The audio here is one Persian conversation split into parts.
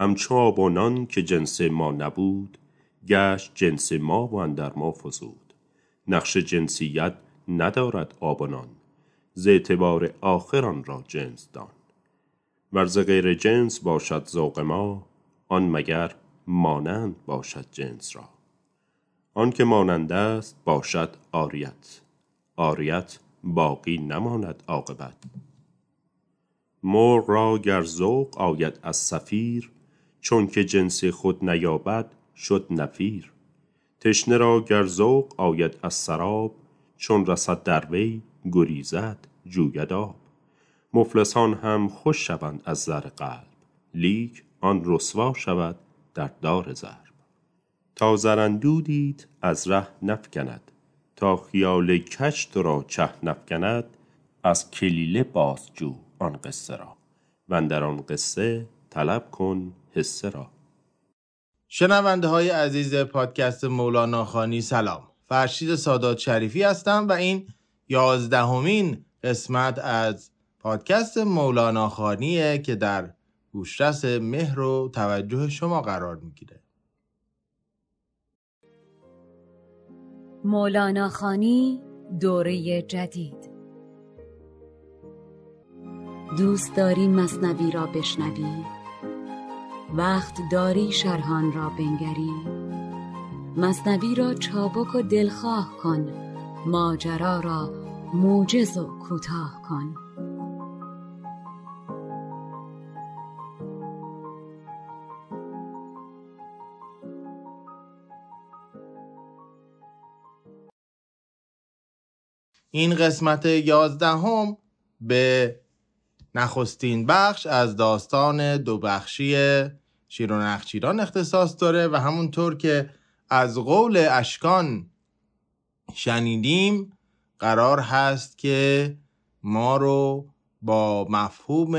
همچو آبانان که جنس ما نبود گشت جنس ما و اندر ما فزود. نقش جنسیت ندارد آبانان ز اعتبار آخران را جنس دان. ورز غیر جنس باشد ذوق ما آن مگر مانند باشد جنس را. آن که مانند است باشد آریت آریت باقی نماند عاقبت. مرغ را گر ذوق آید از صفیر چون که جنس خود نیابد شد نفیر. تشنه را گر ذوق آید از سراب چون رسد در وی گریزد جوید آب. مفلسان هم خوش شوند از زر قلب لیک آن رسوا شود در دار ضرب. تا زر اندودیت از ره نفکند. تا خیال کج تو را چه نفکند از کلیله باز جو آن قصه را. واندر آن قصه طلب کن حصه را. شنونده های عزیز پادکست مولانا خانی سلام. فرشید سادات شریفی هستم و این یازدهمین قسمت از پادکست مولانا خانیه که در گوشرس مهر و توجه شما قرار می‌گیره. مولانا خانی دوره جدید. دوست داری مصنوی را بشنوی؟ وقت داری شرحان را بنگری. مصنوی را چابک و دلخواه کن ماجرا را موجز و کوتاه کن. این قسمت یازدهم به نخستین بخش از داستان دو بخشی شیرون اخچیران اختصاص داره و همونطور که از قول اشکان شنیدیم قرار هست که ما رو با مفهوم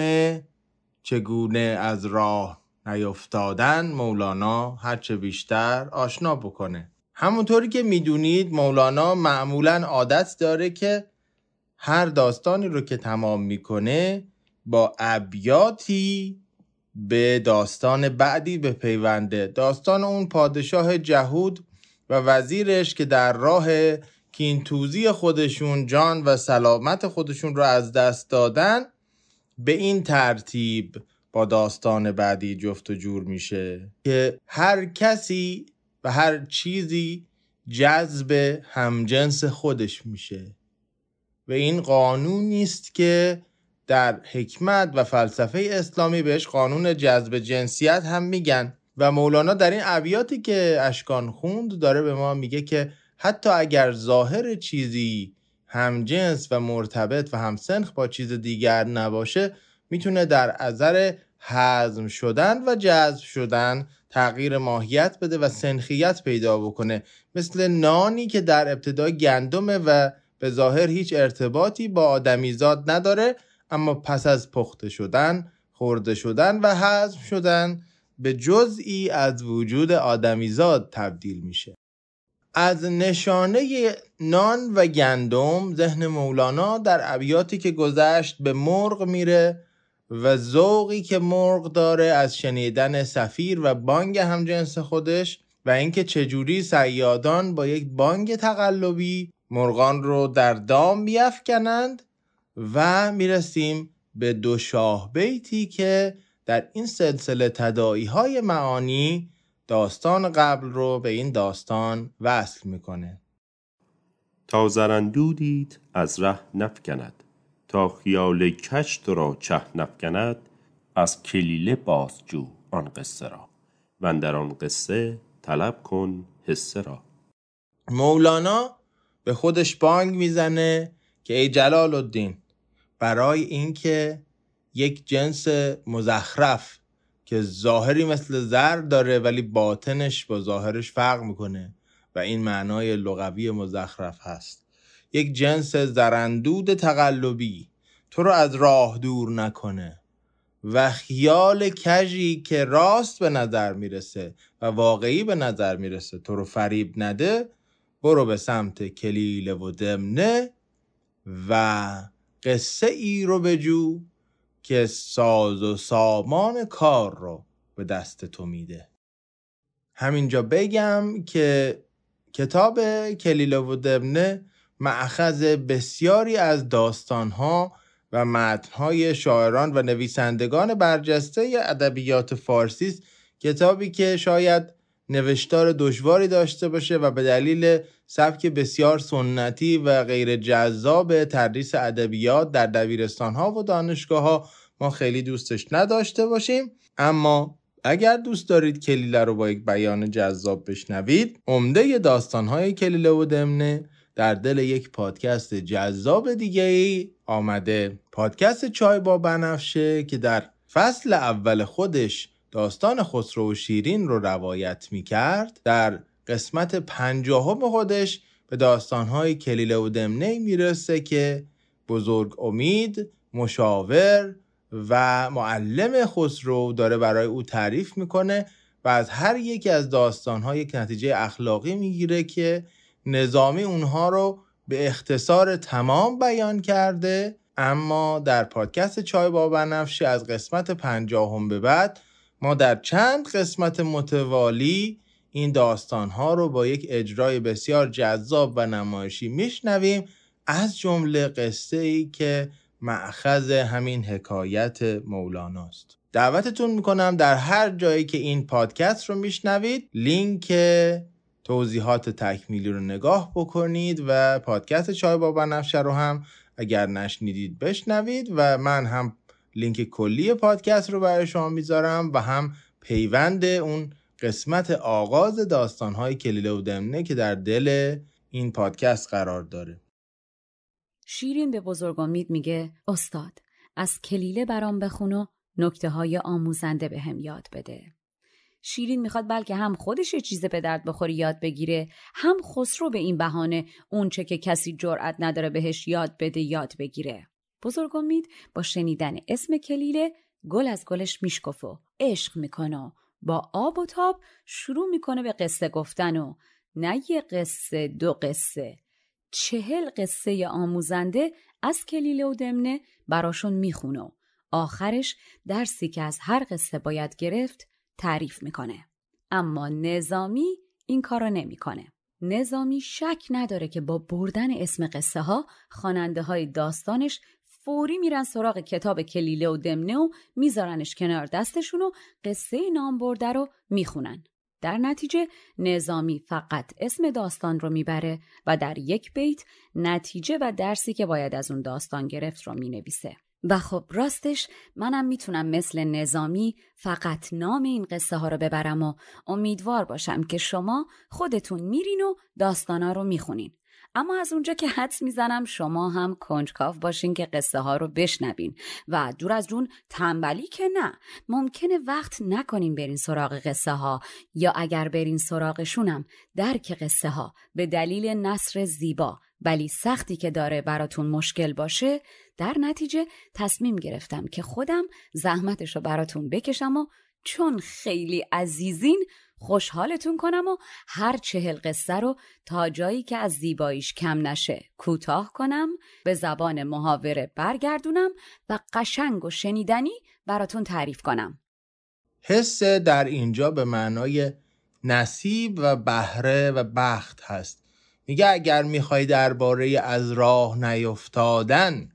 چگونه از راه نیفتادن مولانا هرچه بیشتر آشنا بکنه. همونطوری که می‌دونید مولانا معمولا عادت داره که هر داستانی رو که تمام می‌کنه با ابیاتی به داستان بعدی به پیونده داستان اون پادشاه جهود و وزیرش که در راه کینتوزی خودشون جان و سلامت خودشون رو از دست دادن به این ترتیب با داستان بعدی جفت و جور میشه که هر کسی و هر چیزی جذب همجنس خودش میشه. و این قانونی است که در حکمت و فلسفه اسلامی بهش قانون جذب جنسیت هم میگن. و مولانا در این ابیاتی که اشکان خوند داره به ما میگه که حتی اگر ظاهر چیزی همجنس و مرتبط و همسنخ با چیز دیگر نباشه می‌تونه در اثر حزم شدن و جذب شدن تغییر ماهیت بده و سنخیت پیدا بکنه. مثل نانی که در ابتدا گندمه و به ظاهر هیچ ارتباطی با آدمیزاد نداره اما پس از پخته شدن خورده شدن و هضم شدن به جزئی از وجود آدمیزاد تبدیل میشه. از نشانه نان و گندم ذهن مولانا در ابیاتی که گذشت به مرغ میره و ذوقی که مرغ داره از شنیدن سفیر و بانگ همجنس خودش و اینکه چجوری سیادان با یک بانگ تقلبی مرغان رو در دام بیافکنند و می‌رسیم به دو شاه بیتی که در این سلسله تدائی های معانی داستان قبل رو به این داستان وصل می‌کنه. تا زرندودیت از ره نفکند تا خیال کش تو را چه نفکند از کلیله بازجو آن قصه را. و در آن قصه طلب کن حصه را. مولانا به خودش بانگ می‌زنه که ای جلال الدین برای اینکه یک جنس مزخرف که ظاهری مثل زر داره ولی باطنش با ظاهرش فرق می‌کنه و این معنای لغوی مزخرف هست. یک جنس زرندود تقلبی تو رو از راه دور نکنه و خیال کجی که راست به نظر می‌رسه و واقعی به نظر می‌رسه تو رو فریب نده برو به سمت کلیله و دمنه و قصه ای رو بجو که ساز و سامان کار رو به دست تو میده. همینجا بگم که کتاب کلیله و دبنه معخذ بسیاری از داستانها و متنهای شاعران و نویسندگان برجسته ادبیات فارسی است. کتابی که شاید نوشتار دشواری داشته باشه و به دلیل سبک بسیار سنتی و غیر جذاب تدریس ادبیات در دبیرستان ها و دانشگاه ها ما خیلی دوستش نداشته باشیم. اما اگر دوست دارید کلیله رو با یک بیان جذاب بشنوید عمده داستان های کلیله و دمنه در دل یک پادکست جذاب دیگه ای آمده. پادکست چای با بنفشه که در فصل اول خودش داستان خسرو و شیرین رو روایت می کرد در قسمت پنجاهم خودش به داستانهای کلیله و دمنه می‌رسه که بزرگ امید مشاور و معلم خسرو داره برای او تعریف می‌کنه و از هر یکی از داستانها یک نتیجه اخلاقی می‌گیره که نظامی اونها رو به اختصار تمام بیان کرده. اما در پادکست چای با از قسمت پنجاهم به بعد ما در چند قسمت متوالی این داستانها رو با یک اجرای بسیار جذاب و نمایشی میشنویم. از جمله قصه ای که معخذ همین حکایت مولاناست. دعوتتون می‌کنم در هر جایی که این پادکست رو میشنوید لینک توضیحات تکمیلی رو نگاه بکنید و پادکست چای بابا نفشه رو هم اگر نشنیدید بشنوید و من هم لینک کلی پادکست رو برای شما می‌ذارم و هم پیوند اون قسمت آغاز داستانهای کلیله و دمنه که در دل این پادکست قرار داره شیرین به بزرگ امید میگه استاد از کلیله برام بخون و نکته های آموزنده به هم یاد بده. شیرین می‌خواد بلکه هم خودش چیز به درد بخوری یاد بگیره هم خسرو به این بهانه اونچه که کسی جرأت نداره بهش یاد بده یاد بگیره. بزرگ امید با شنیدن اسم کلیله گل از گلش میشکف و عشق می‌کنه با آب و تاب شروع می‌کنه به قصه گفتن و نه یه قصه دو قصه چهل قصه آموزنده از کلیله و دمنه براشون می‌خونه آخرش درسی که از هر قصه باید گرفت تعریف می‌کنه. اما نظامی این کارو نمی‌کنه. نظامی شک نداره که با بردن اسم قصه ها خواننده های داستانش فوری میرن سراغ کتاب کلیله و دمنه و میذارنش کنار دستشون و قصه نام برده رو می‌خونن. در نتیجه نظامی فقط اسم داستان رو می‌بره و در یک بیت نتیجه و درسی که باید از اون داستان گرفت رو می‌نویسه. و خب راستش منم می‌تونم مثل نظامی فقط نام این قصه ها رو ببرم و امیدوار باشم که شما خودتون میرین و داستانا رو می‌خونین. اما از اونجا که حدس می‌زنم شما هم کنجکاف باشین که قصه ها رو بشنوین. و دور از جون تنبلی که نه. ممکنه وقت نکنین برین سراغ قصه ها یا اگر برین سراغشونم درک قصه ها به دلیل نصر زیبا. ولی سختی که داره براتون مشکل باشه در نتیجه تصمیم گرفتم که خودم زحمتش رو براتون بکشم و چون خیلی عزیزین خوشحالتون کنم و هر چهل قصه رو تا جایی که از زیباییش کم نشه کوتاه کنم به زبان محاوره برگردونم و قشنگ و شنیدنی براتون تعریف کنم. حس در اینجا به معنای نصیب و بهره و بخت هست. میگه اگر می‌خوای درباره از راه نیفتادن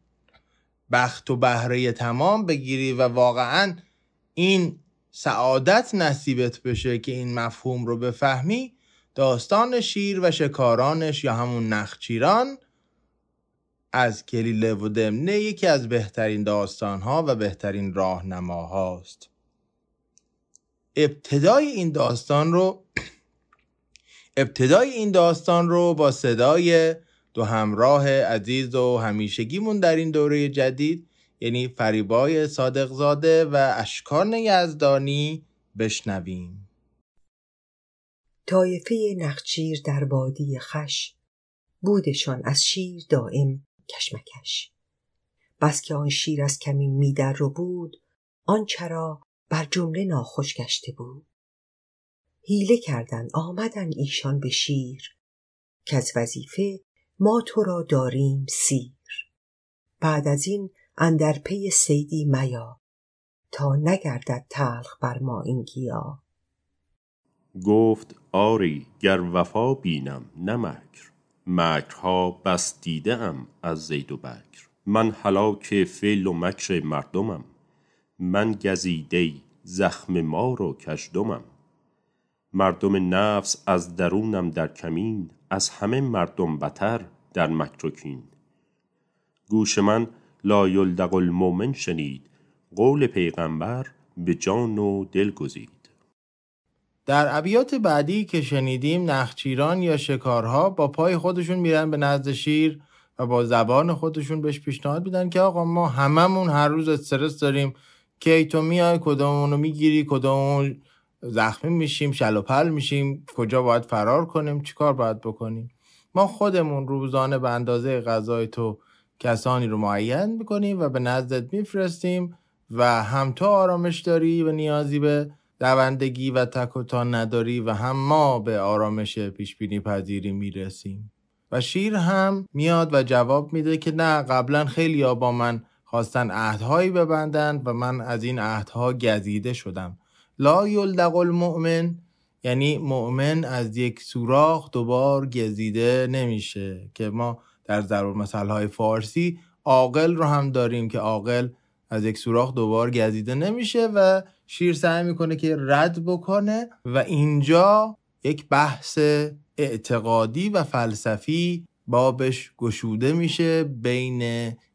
بخت و بهره تمام بگیری و واقعا این سعادت نصیبت بشه که این مفهوم رو بفهمی داستان شیر و شکارانش یا همون نخچیران از کلیله و دمنه یکی از بهترین داستانها و بهترین راهنماهاست. ابتدای این داستان رو ابتدای این داستان رو با صدای دو همراه عزیز و همیشگیمون در این دوره جدید یعنی فریبای صادقزاده و اشکان یزدانی بشنویم. طایفه نخچیر در بادی خش بودشان از شیر دائم کشمکش. بس که آن شیر از کمین میدر رو بود آن چرا بر جمله ناخوش گشته بود. هیله کردن آمدن ایشان به شیر که از وظیفه ما تو را داریم سیر. بعد از این اندر پی سیدی میا تا نگردد تلخ بر ما این گیا. گفت آری گر وفا بینم نه مکر. مکرها بس دیده ام از زید و بکر. من هلاک فعل و مکر مردمم. من گزیده زخم مار و کژدمم. مردم نفس از درونم در کمین از همه مردم بتر در مکر و کین. گوش من لایلدغ المؤمن شنید. قول پیغمبر به جان و دل گزید. در ابیات بعدی که شنیدیم نخچیران یا شکارها با پای خودشون میرن به نزد شیر و با زبان خودشون بهش پیشنهاد میدن که آقا ما هممون هر روز استرس داریم. که تو میای کدامون رو می‌گیری کدامون زخمی میشیم شلوپل میشیم. کجا باید فرار کنیم؟ چیکار باید بکنیم؟ ما خودمون روزانه به اندازه غذای تو کسانی رو معین می‌کنیم و به نزدت میفرستیم و هم تو آرامش داری و نیازی به دوندگی و تک و تا نداری و هم ما به آرامش پیش بینی پذیری می‌رسیم. و شیر هم میاد و جواب میده که نه قبلا خیلی با من خواستن عهدهایی ببندند و من از این عهدها گزیده شدم. لا یلدغ المؤمن یعنی مؤمن از یک سوراخ دوبار گزیده نمیشه که ما در ضرور مثال های فارسی عاقل رو هم داریم که عاقل از یک سوراخ دوبار گزیده نمیشه و شیر سعی می‌کنه که رد بکنه و اینجا یک بحث اعتقادی و فلسفی بابش گشوده میشه بین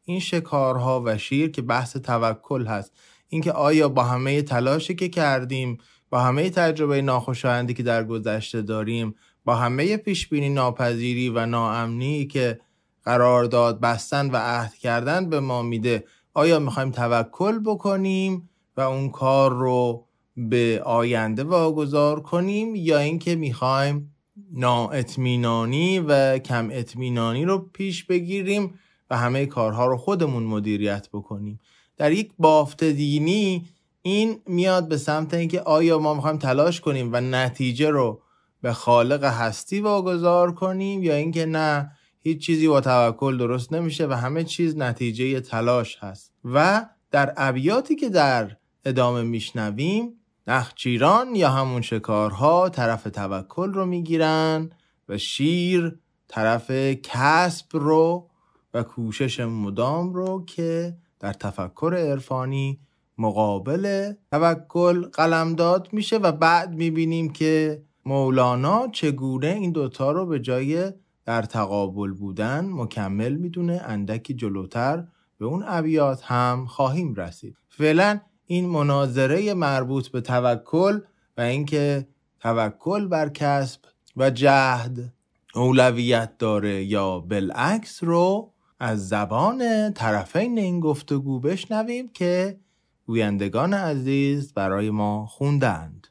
این شکارها و شیر که بحث توکل هست. اینکه آیا با همه تلاشی که کردیم با همه تجربه ناخوشایندی که در گذشته داریم با همه پیشبینی ناپذیری و ناامنی که قرارداد بستن و عهد کردن به ما میده. آیا می‌خوایم توکل بکنیم و اون کار رو به آینده واگذار کنیم یا اینکه می‌خوایم نااطمینانی و کم اطمینانی رو پیش بگیریم و همه کارها رو خودمون مدیریت بکنیم؟ در یک بافت دینی این میاد به سمت اینکه آیا ما می‌خوایم تلاش کنیم و نتیجه رو به خالق هستی واگذار کنیم یا اینکه نه هیچ چیزی با توکل درست نمیشه و همه چیز نتیجه تلاش هست. و در ابیاتی که در ادامه میشنویم نخچیران یا همون شکارها طرف توکل رو می‌گیرن و شیر طرف کسب رو و کوشش مدام رو که در تفکر عرفانی مقابل توکل قلمداد میشه. و بعد می‌بینیم که مولانا چگونه این دوتا رو به جای در تقابل بودن مکمل می‌دونه اندکی جلوتر به اون ابیات هم خواهیم رسید. فعلا این مناظره مربوط به توکل و اینکه توکل بر کسب و جهد اولویت داره یا بالعکس رو از زبان طرفین این گفتگو بشنویم که گویندگان عزیز برای ما خوندند.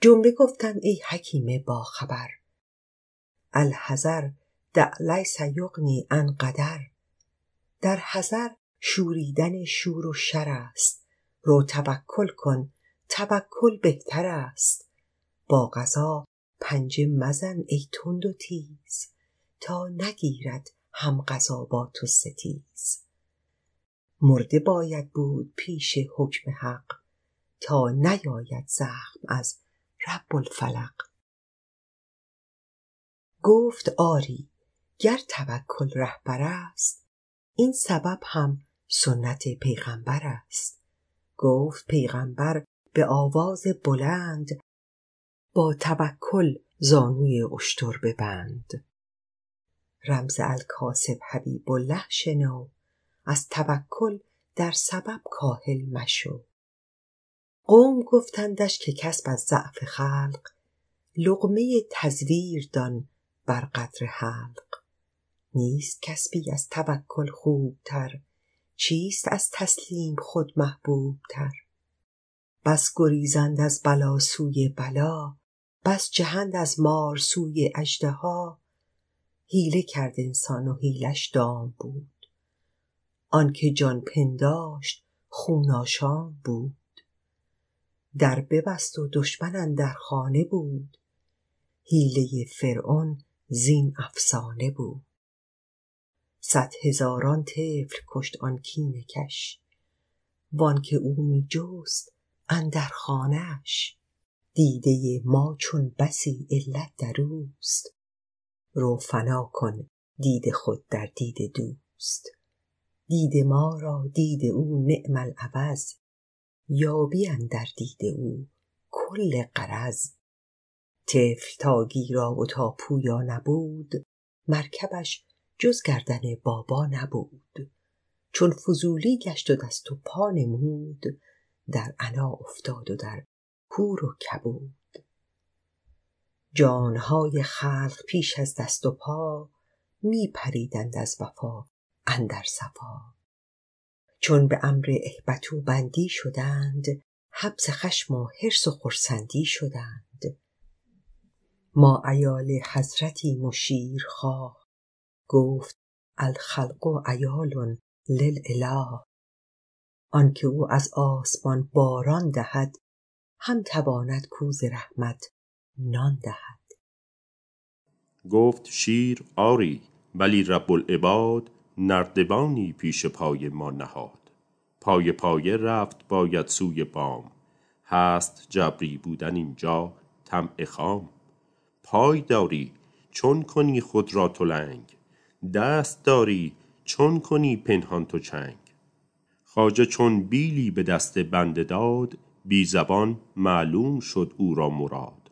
جمله گفتند ای حکیم با خبر. الحذر دع لیس یغنی قدر. در حذر شوریدن شور و شر است. رو توکل کن توکل بهتر است. با قضا پنجه مزن ای تند و تیز. تا نگیرد هم قضا با تو ستیز. مرده باید بود پیش حکم حق. تا نیاید زخم از رب الفلق. گفت آری گر توکل رهبر است این سبب هم سنت پیغمبر است. گفت پیغمبر به آواز بلند با توکل زانوی اشتر ببند. رمز الکاسب حبیب الله شنو از توکل در سبب کاهل مشو. قوم گفتندش که کسب از ضعف خلق لقمه تزویر دان بر قدر حلق. نیست کسبی از توکل خوبتر چیست از تسلیم خود محبوبتر. بس گریزند از بلا سوی بلا بس جهند از مار سوی اژدها. حیله کرد انسان و حیلش دام بود. آنکه جان پنداشت خون بود. در ببست و دشمن اندر خانه بود. حیله فرعون زین افسانه بود. صد هزاران طفل کشت آن کینه کش. وان که او می جست اندر خانهش دیده ما چون بسی علت در اوست. رو فنا کن دید خود در دید دوست. دید ما را دید او نعم العوض. یابی اندر دید او کل غرض. طفل تا گیرا و تا پویا نبود مرکبش جز گردن بابا نبود. چون فضولی گشت و دست و پا نمود در عنا افتاد و در کور و کبود. جانهای خلق پیش از دست و پا می پریدند از وفا اندر صفا. چون به امر اهبتو بندی شدند حبس خشم و حرص و خرسندی شدند. ما عیال حضرتی مشیر خواه گفت الخلق عیال للاله آنکه او از آسمان باران دهد هم تواند کوز رحمت نان دهد. گفت شیر آری ولی رب العباد نردبانی پیش پای ما نهاد. پایه پایه رفت باید سوی بام. هست جبری بودن اینجا طمع خام. پای داری چون کنی خود را تو دست داری چون کنی پنهان تو چنگ. خواجه چون بیلی به دست بنده داد بی زبان معلوم شد او را مراد.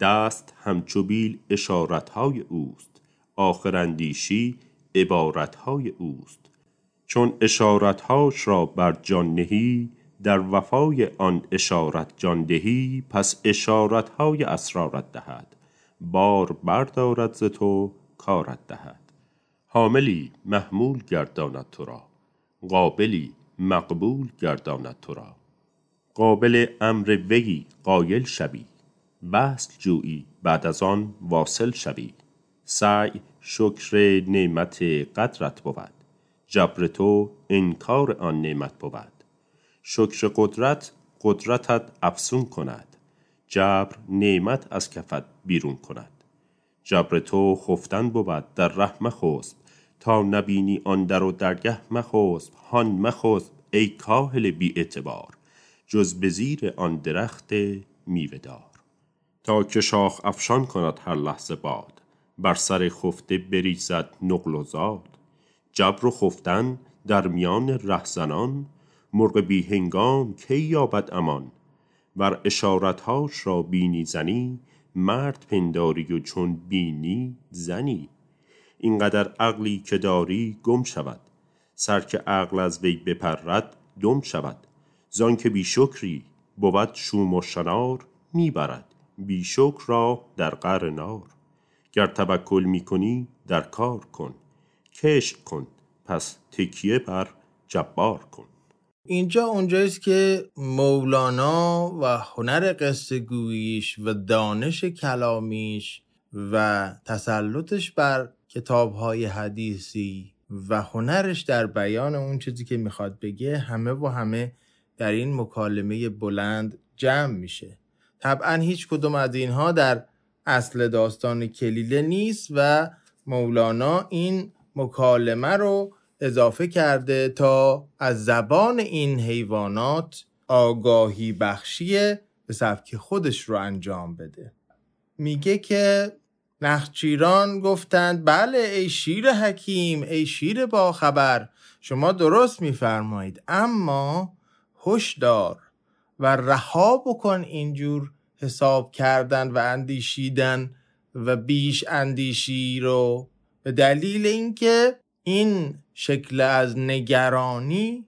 دست همچو بیل اشارتهای اوست آخر اندیشی عبارتهای اوست. چون اشارتهاش را بر جان نهی در وفای آن اشارت جان دهی پس اشارتهای اسرارت دهد. بار بردارد ز تو کارت دهد. حاملی محمول گرداند تو را قابلی مقبول گرداند تو را. قابل امر وی قایل شوی وصل جویی بعد از آن واصل شوی. سعی شکر نعمت قدرت بود جبر تو انکار آن نعمت بود. شکر قدرت قدرتت افزون کند جبر نعمت از کفت بیرون کند. جبر تو خفتن بود در ره مخسب تا نبینی آن در و درگه مخسب هان مخسب ای کاهل بی اعتبار. جز به زیر آن درخت میوه دار. تا که شاخ افشان کند هر لحظه باد. بر سر خفته بریزد نقل و زاد. جبر و خفتن در میان رهزنان. مرغ بی هنگام کی یابد امان؟ ور اشارتهاش را بینی زنی مرد پنداری و چون بینی زنی. اینقدر عقلی که داری گم شود. سر که عقل از وی بپرد دم شود. زانکه بی شکری بود شوم و شنار می برد. بی شکر را در قعر نار. گر توکل می کنی در کار کن. کشت کن. پس تکیه بر جبار کن. اینجا اونجاییست که مولانا و هنر قصه گوییش و دانش کلامیش و تسلطش بر کتابهای حدیثی و هنرش در بیان اون چیزی که می‌خواد بگه همه و همه در این مکالمه بلند جمع میشه. طبعا هیچ کدوم از اینها در اصل داستان کلیله نیست و مولانا این مکالمه رو اضافه کرده تا از زبان این حیوانات آگاهی بخشی به سبک خودش رو انجام بده. میگه که نخچیران گفتند بله ای شیر حکیم ای شیر با خبر شما درست میفرمایید اما هشدار و رها بکن اینجور حساب کردن و اندیشیدن و بیش اندیشی رو. به دلیل اینکه این شکل از نگرانی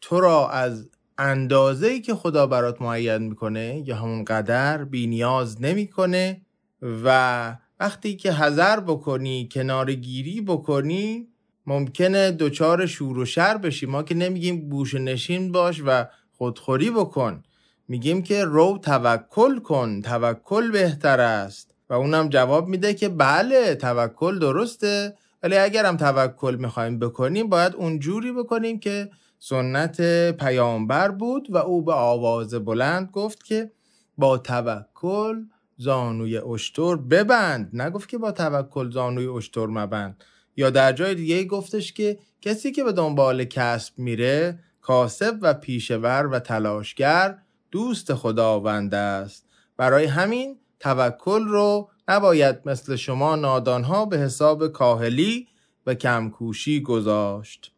تو را از اندازه‌ای که خدا برات معین می‌کنه یا همون قدر بی نیاز نمی‌کنه و وقتی که حذر بکنی کنارگیری بکنی ممکنه دچار شور و شر بشی. ما که نمیگیم گوش نشین باش و خودخوری بکن. میگیم که رو توکل کن. توکل بهتر است. و اونم جواب میده که بله توکل درسته. ولی اگر هم توکل می‌خوایم بکنیم باید اونجوری بکنیم که سنت پیامبر بود و او به آواز بلند گفت که با توکل زانوی اشتر ببند. نگفت که با توکل زانوی اشتر مبند. یا در جای دیگه گفتش که کسی که به دنبال کسب میره کاسب و پیشور و تلاشگر دوست خداوند است. برای همین توکل رو نباید مثل شما نادانها به حساب کاهلی و کمکوشی گذاشت.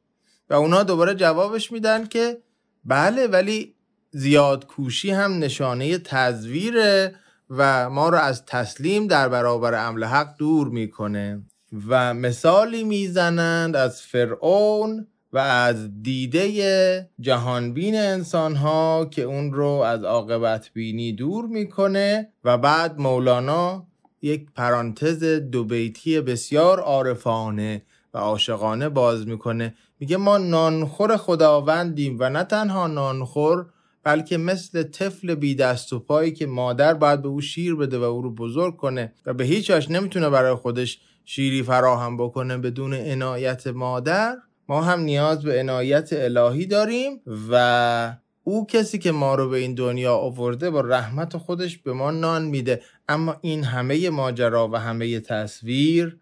و اونا دوباره جوابش میدن که بله ولی زیاد کوشی هم نشانه تزویره و ما رو از تسلیم در برابر عمل حق دور می‌کنه. و مثالی می‌زنند از فرعون و از دیده جهانبین انسان ها که اون رو از عاقبت بینی دور می‌کنه و بعد مولانا یک پرانتز دو بیتی بسیار عارفانه و عاشقانه باز می‌کنه. میگه ما نانخور خداوندیم و نه تنها نانخور بلکه مثل طفل بی دست و پایی که مادر باید به او شیر بده و او رو بزرگ کنه و به هیچ نمی‌تونه برای خودش شیری فراهم بکنه بدون عنایت مادر. ما هم نیاز به عنایت الهی داریم و او کسی که ما رو به این دنیا آورده با رحمت خودش به ما نان میده. اما این همه ماجرا و همه تصویر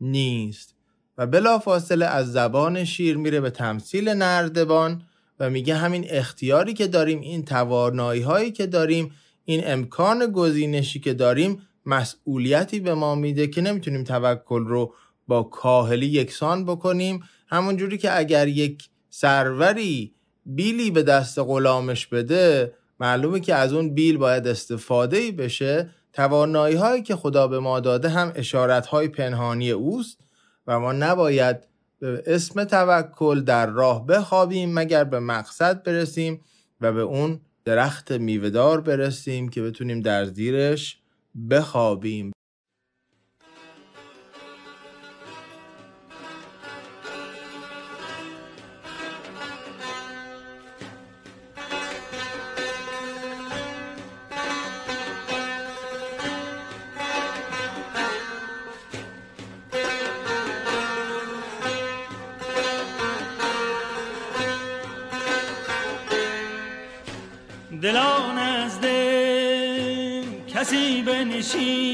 نیست. و بلا فاصله از زبان شیر میره به تمثیل نردبان و میگه همین اختیاری که داریم این توانایی هایی که داریم این امکان گزینشی که داریم مسئولیتی به ما میده که نمی‌تونیم توکل رو با کاهلی یکسان بکنیم. همون جوری که اگر یک سروری بیلی به دست غلامش بده معلومه که از اون بیل باید استفاده بشه. توانایی هایی که خدا به ما داده هم اشارت های پنهانی اوست و ما نباید به اسم توکل در راه بخوابیم مگر به مقصد برسیم و به اون درخت میوهدار برسیم که بتونیم در زیرش بخوابیم. کسی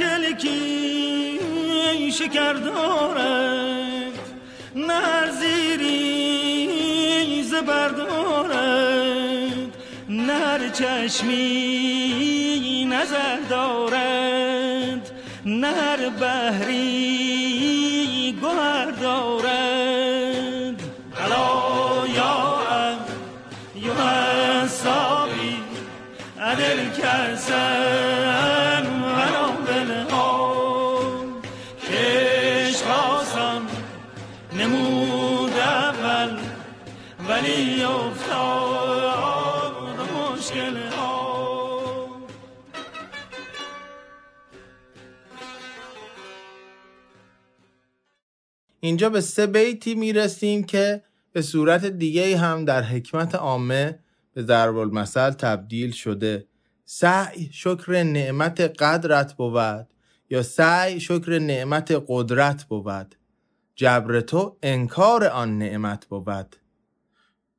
کلکی شکر دارد نه زیری زبر دارد نه چشمی نظر دارد نه بحری گوهر دارد الا یا یا حسابی ادل کرسن اینجا به سه بیتی می‌رسیم که به صورت دیگه هم در حکمت عامه به ضرب المثل تبدیل شده. سعی شکر نعمت قدرت بود یا سعی شکر نعمت قدرت بود. جبر تو انکار آن نعمت بود.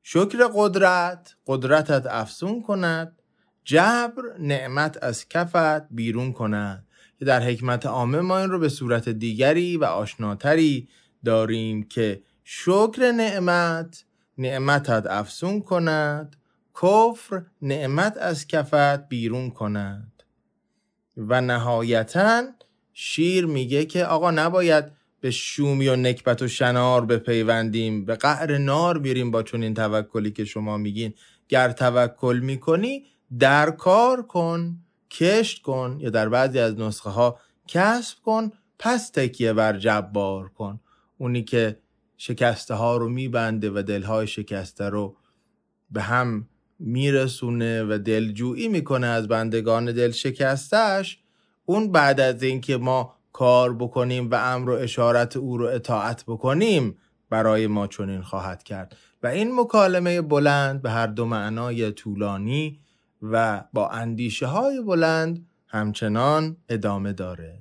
شکر قدرت قدرتت افسون کند. جبر نعمت از کفت بیرون کند. که در حکمت عامه ما این رو به صورت دیگری و آشناتری داریم که شکر نعمت نعمتت افسون کند. کفر نعمت از کفت بیرون کند. و نهایتا شیر میگه که آقا نباید به شومی و نکبت و شنار بپیوندیم به قعر نار میریم با چون این توکلی که شما میگین. گر توکل می‌کنی در کار کن کشت کن یا در بعضی از نسخه ها کسب کن پس تکیه بر جبار کن. اونی که شکسته ها رو میبنده و دلهای شکسته رو به هم میرسونه و دلجویی می‌کنه از بندگان دل شکستش اون بعد از اینکه ما کار بکنیم و امر و اشارت او رو اطاعت بکنیم برای ما چنین خواهد کرد. و این مکالمه بلند به هر دو معنای طولانی و با اندیشه های بلند همچنان ادامه داره.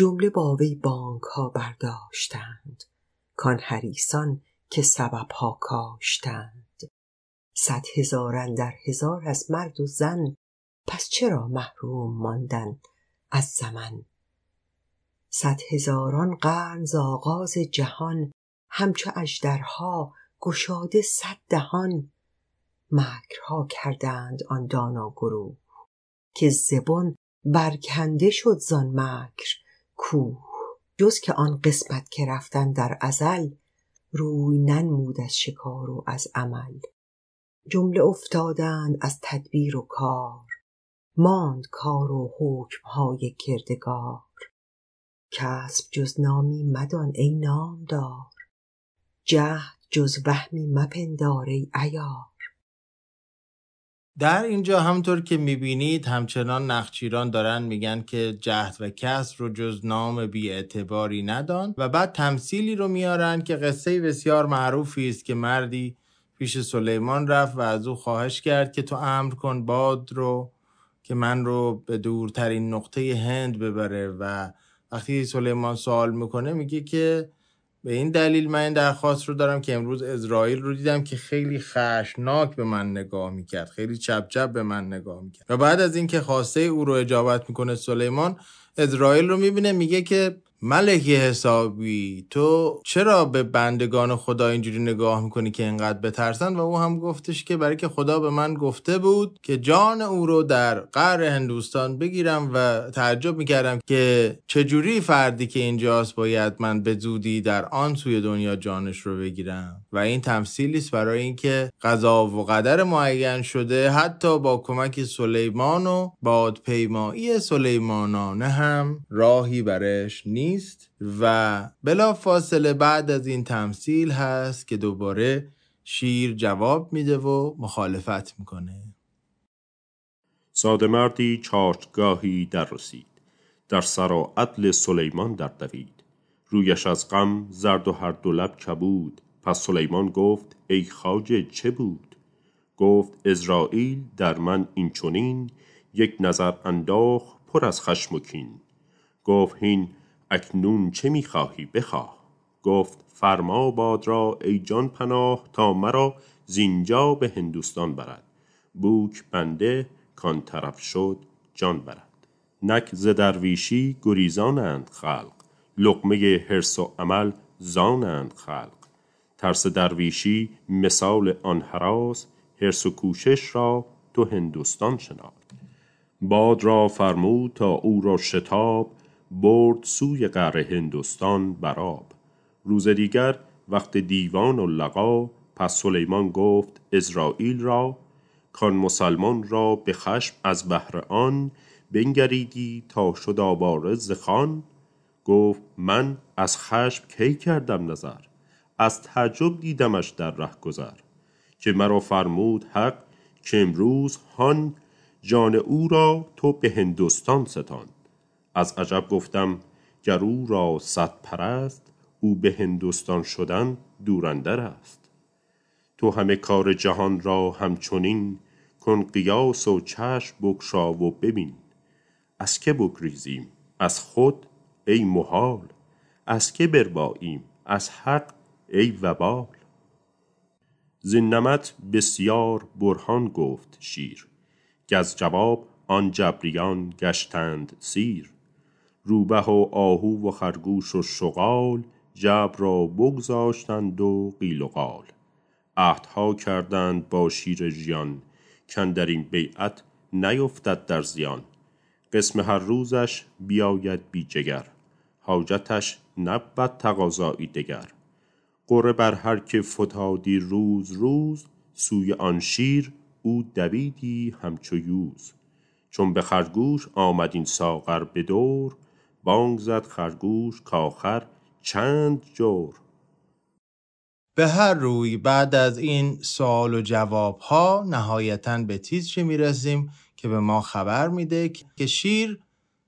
جمله با وی بانک ها برداشتند. کان حریصان که سبب ها کاشتند. صد هزاران در هزار از مرد و زن پس چرا محروم ماندن از زمن؟ صد هزاران قرن ز آغاز جهان همچو اژدرها گشاده صد دهان. مکرها کردند آن دانا گروه که ز بن برکنده شد زان مکر. کوه. جز که آن قسمت که رفتن در ازل روی ننمود از شکار و از عمل. جمله افتادند از تدبیر و کار. ماند کار و حکمهای کردگار. کسب جز نامی مدان ای نامدار. جهد جز وهمی مپندار ای در اینجا همطور که می‌بینید همچنان نخچیران دارن میگن که جهد و کس رو جز نام بی اعتباری ندان و بعد تمثیلی رو میارن که قصه بسیار معروفی است که مردی پیش سلیمان رفت و از او خواهش کرد که تو امر کن باد رو که من رو به دورترین نقطه هند ببره. و وقتی سلیمان سوال می‌کنه میگه که به این دلیل من این درخواست رو دارم که امروز اسرائیل رو دیدم که خیلی خشناک به من نگاه می‌کرد خیلی چپ چپ به من نگاه می‌کرد. و بعد از اینکه خواسته او رو اجابت می‌کنه سلیمان اسرائیل رو می‌بینه میگه که ملکی حسابی تو چرا به بندگان خدا اینجوری نگاه می‌کنی که اینقدر بترسن؟ و او هم گفتش که برای که خدا به من گفته بود که جان او رو در قهر هندوستان بگیرم و تعجب می‌کردم که چجوری فردی که اینجاست باید من به زودی در آن سوی دنیا جانش رو بگیرم. و این تمثیلی است برای اینکه قضا و قدر معین شده حتی با کمک سلیمان و بادپیمایی سلیمانانه هم راهی برش نیست و بلا فاصله بعد از این تمثیل هست که دوباره شیر جواب میده و مخالفت می‌کنه. ساده مردی چارچگاهی در رسید. در سرا عدل سلیمان در دوید. رویش از غم زرد و هر دو لب کبود. پس سلیمان گفت ای خاجه چه بود؟ گفت ازرائیل در من این چونین یک نظر انداخ پر از خشم و کین. گفت هین اکنون چه می‌خواهی؟ بخواه. گفت فرما باد را ای جان پناه تا مرا زینجا به هندوستان برد. بوک بنده کان طرف شد جان برد. نک ز درویشی گریزانند خلق لقمه حرص و عمل زانند خلق. ترس درویشی مثال آن هراس حرص و کوشش را تو هندوستان شناس. باد را فرمود تا او را شتاب برد سوی قعر هندوستان براب روز دیگر وقت دیوان و لقا پس سلیمان گفت ازرائیل را کان مسلمان را به خشم از بهر آن بنگریدی تا شد آواره ز خان؟ گفت من از خشم کی کردم نظر؟ از تعجب دیدمش در ره گذر که مرا فرمود حق که امروز هان جان او را تو به هندوستان ستان. از عجب گفتم گر او را صد پرست او به هندوستان شدن دور اندر است. تو همه کار جهان را همچنین کن قیاس و چشم بگشا و ببین. از که بگریزیم؟ از خود؟ ای محال! از که برباییم؟ از حق؟ ای وبال. زین نمط بسیار برهان گفت شیر که از جواب آن جبریان گشتند سیر. روبه و آهو و خرگوش و شغال جبر را بگذاشتند و قیل و قال. عهدها کردند با شیر ژیان در این بیعت نیفتد در زیان. قسم هر روزش بیاید بی جگر حاجتش نبود تقاضایی دگر. قره بر هر که فتادی روز روز سوی آن شیر او دویدی همچو یوز. چون به خرگوش آمد این ساغر به دور بانگ زد خرگوش کآخر چند جور. به هر روی بعد از این سوال و جواب ها نهایتا به تیتری می‌رسیم که به ما خبر میده که شیر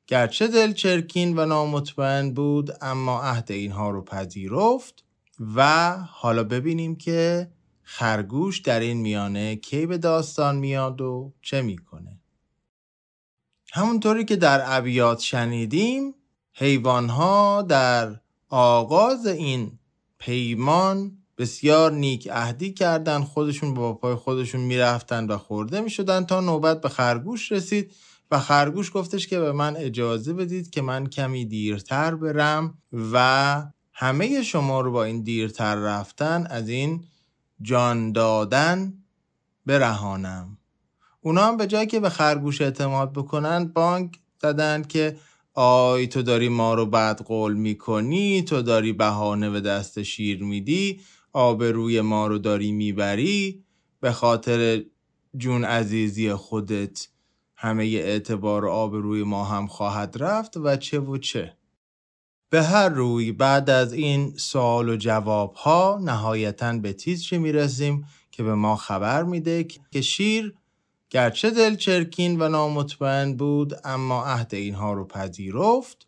گرچه دل چرکین و نامطمئن بود اما عهد اینها رو پذیرفت. و حالا ببینیم که خرگوش در این میانه کی به داستان میاد و چه می‌کنه. همونطوری که در ابیات شنیدیم حیوانها در آغاز این پیمان بسیار نیک عهدی کردن خودشون با پای خودشون می‌رفتن و خورده می‌شدن تا نوبت به خرگوش رسید و خرگوش گفتش که به من اجازه بدید که من کمی دیرتر برم و همه شما رو با این دیرتر رفتن از این جان دادن برهانم. اونا هم به جایی که به خرگوش اعتماد بکنن بانک زدن که آی تو داری ما رو بد قول می‌کنی تو داری بهانه به دست شیر میدی آبروی ما رو داری می‌بری. به خاطر جون عزیزی خودت همه اعتبار و آبروی ما هم خواهد رفت و چه و چه. به هر روی بعد از این سوال و جواب ها نهایتا به تیتری می‌رسیم که به ما خبر میده که شیر گرچه دل چرکین و نامطمئن بود اما عهد اینها رو پذیرفت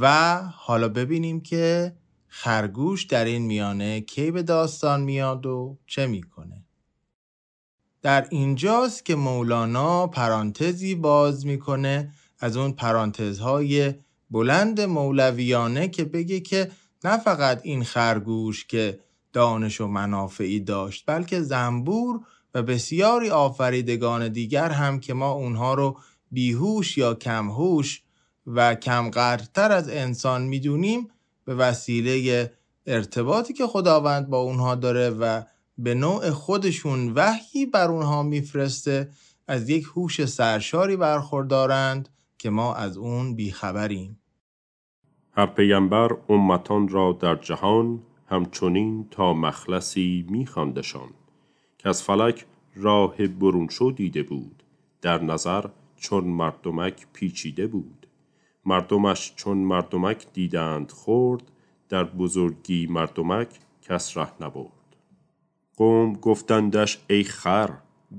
و حالا ببینیم که خرگوش در این میانه کی به داستان میاد و چه می‌کنه. در اینجاست که مولانا پرانتزی باز می‌کنه از اون پرانتزهای بلند مولویانه که بگه که نه فقط این خرگوش که دانش و منافعی داشت بلکه زنبور و بسیاری آفریدگان دیگر هم که ما اونها رو بیهوش یا کمهوش و کمقدرتر از انسان می‌دونیم به وسیله ارتباطی که خداوند با اونها داره و به نوع خودشون وحی بر اونها میفرسته از یک هوش سرشاری برخوردارند که ما از اون بیخبریم. هر پیامبر امتان را در جهان همچنین تا مخلصی میخواندشان که از فلک راه برون شو دیده بود در نظر چون مردمک پیچیده بود. مردمش چون مردمک دیدند خورد در بزرگی مردمک کس ره نبرد. قوم گفتندش ای خر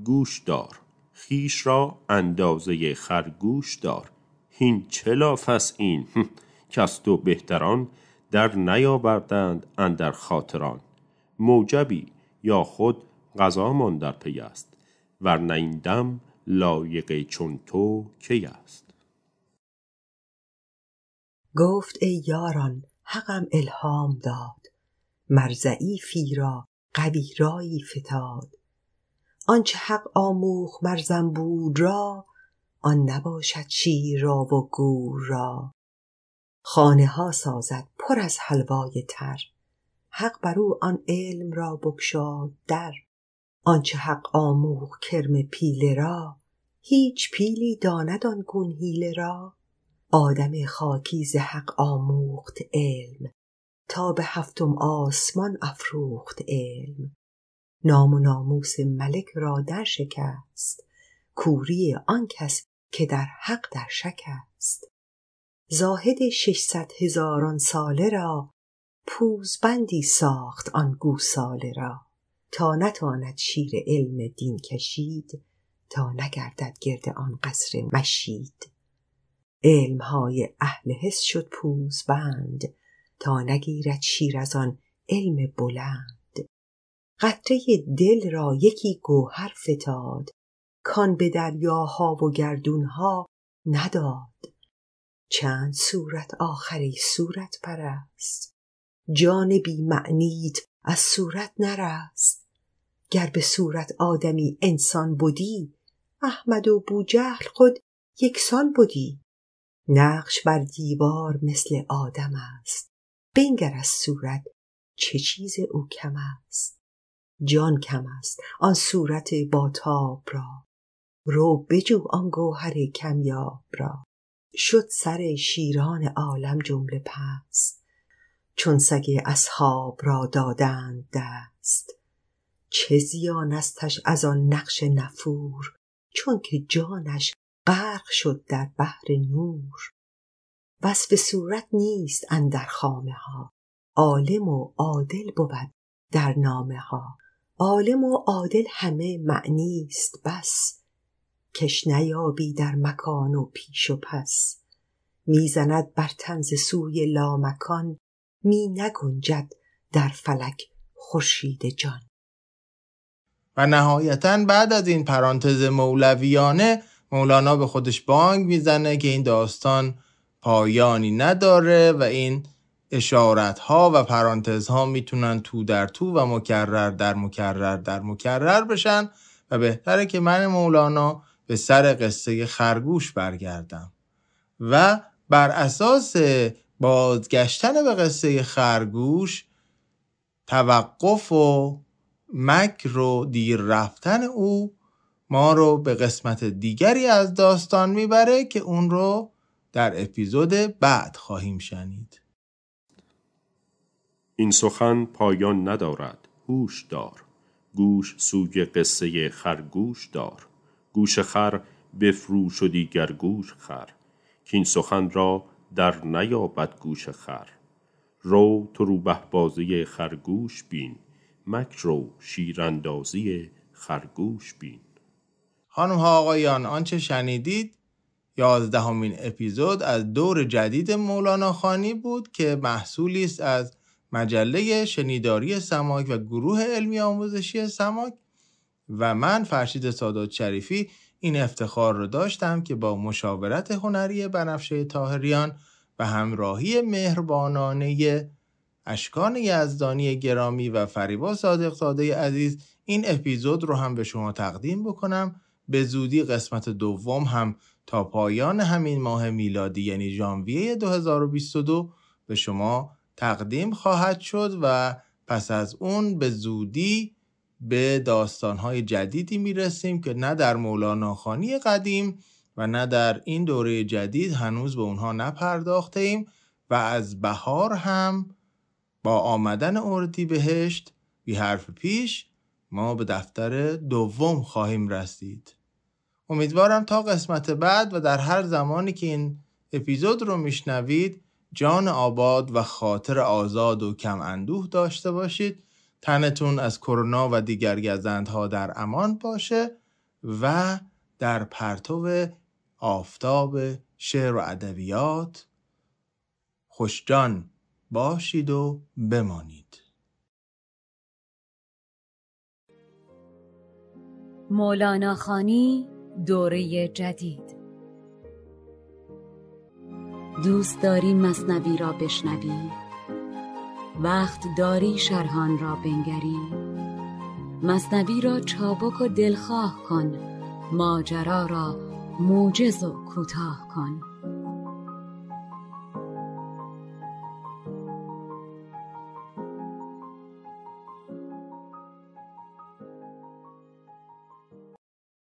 گوش دار خیش را اندازه خرگوش دار. هین چه لاف این؟ کس تو بهتران در نیاوردند اندر خاطران. موجبی یا خود قضامان در پی است ورنه این دم لایق چون تو کی است؟ گفت ای یاران حقم الهام داد. مر ضعیفی را قوی رایی فتاد. آنچه حق آموخت مر زنبور را آن نباشد شیر را و گور را. خانه ها سازد پر از حلوای تر. حق بر او آن علم را بگشاد در. آنچه حق آموخت کرم پیله را هیچ پیلی داند آن گون حیله را. آدم خاکی ز حق آموخت علم تا به هفتم آسمان افروخت علم. نام و ناموس ملک را در شکست کوری آن کس که در حق در شک است. زاهد ششصد هزاران ساله را پوزبندی ساخت آن گوساله را. تا نتاند شیر علم دین کشید تا نگردد گرد آن قصر مشید. علمهای اهل حس شد پوزبند تا نگیرد شیر از آن علم بلند. قطره دل را یکی گوهر فتاد کان به دریاها و گردونها نداد. چند صورت آخری صورت پرست. جان بی معنیت از صورت نرست. گر به صورت آدمی انسان بودی احمد و بوجهل خود یکسان بودی نقش بر دیوار مثل آدم است. بنگر از صورت چه چیز او کم است؟ جان کم است آن صورت باتاب را. رو بجو آن گوهر کمیاب را. شد سر شیران عالم جمله پست چون سگ اصحاب را دادند دست. چه زیانستش از آن نقش نفور چون که جانش غرق شد در بحر نور. وصف صورت نیست اندر خامه ها عالم و عادل بود در نامه ها. عالم و عادل همه معنیست بس. کش نیابی در مکان و پیش و پس. می‌زند بر تنز سوی لامکان می نگنجد در فلک خورشید جان. و نهایتا بعد از این پرانتز مولویانه مولانا به خودش بانگ می‌زنه که این داستان پایانی نداره و این اشارت ها و پرانتز ها می‌تونن تو در تو و مکرر در مکرر در مکرر بشن و بهتره که من مولانا به سر قصه خرگوش برگردم و بر اساس بازگشتن به قصه خرگوش توقف و مکر و دیر رفتن او ما رو به قسمت دیگری از داستان می‌بره که اون رو در اپیزود بعد خواهیم شنید. این سخن پایان ندارد هوش دار. گوش سوی قصه خرگوش دار. گوش خر بفروش و دیگر گوش خر که این سخن را در نیابد گوش خر. رو تو روبه بازی خرگوش بین مکر و شیراندازی خرگوش بین. خانم ها آقایان آنچه شنیدید یازدهمین اپیزود از دور جدید مولانا خانی بود که محصولی است از مجله شنیداری سماک و گروه علمی آموزشی سماک و من فرشید سادات شریفی این افتخار رو داشتم که با مشاورت هنری بنفشه تاهریان و همراهی مهربانانه اشکان یزدانی گرامی و فریبا صادق ساده عزیز این اپیزود رو هم به شما تقدیم بکنم. به زودی قسمت دوم هم تا پایان همین ماه میلادی یعنی ژانویه 2022 به شما تقدیم خواهد شد و پس از اون به زودی به داستانهای جدیدی می‌رسیم که نه در مولانا خانی قدیم و نه در این دوره جدید هنوز به اونها نپرداخته ایم و از بهار هم با آمدن اردی بهشت بی حرف پیش ما به دفتر دوم خواهیم رسید. امیدوارم تا قسمت بعد و در هر زمانی که این اپیزود رو میشنوید جان آباد و خاطر آزاد و کم اندوه داشته باشید. تنتون از کرونا و دیگر گزندها در امان باشه و در پرتو آفتاب شعر و ادبیات خوشجان باشید و بمانید. مولانا خانی دوره جدید. دوست داری مصنوی را بشنوی؟ وقت داری شرحان را بنگری. مصنوی را چابک و دلخواه کن ماجرا را موجز و کوتاه کن.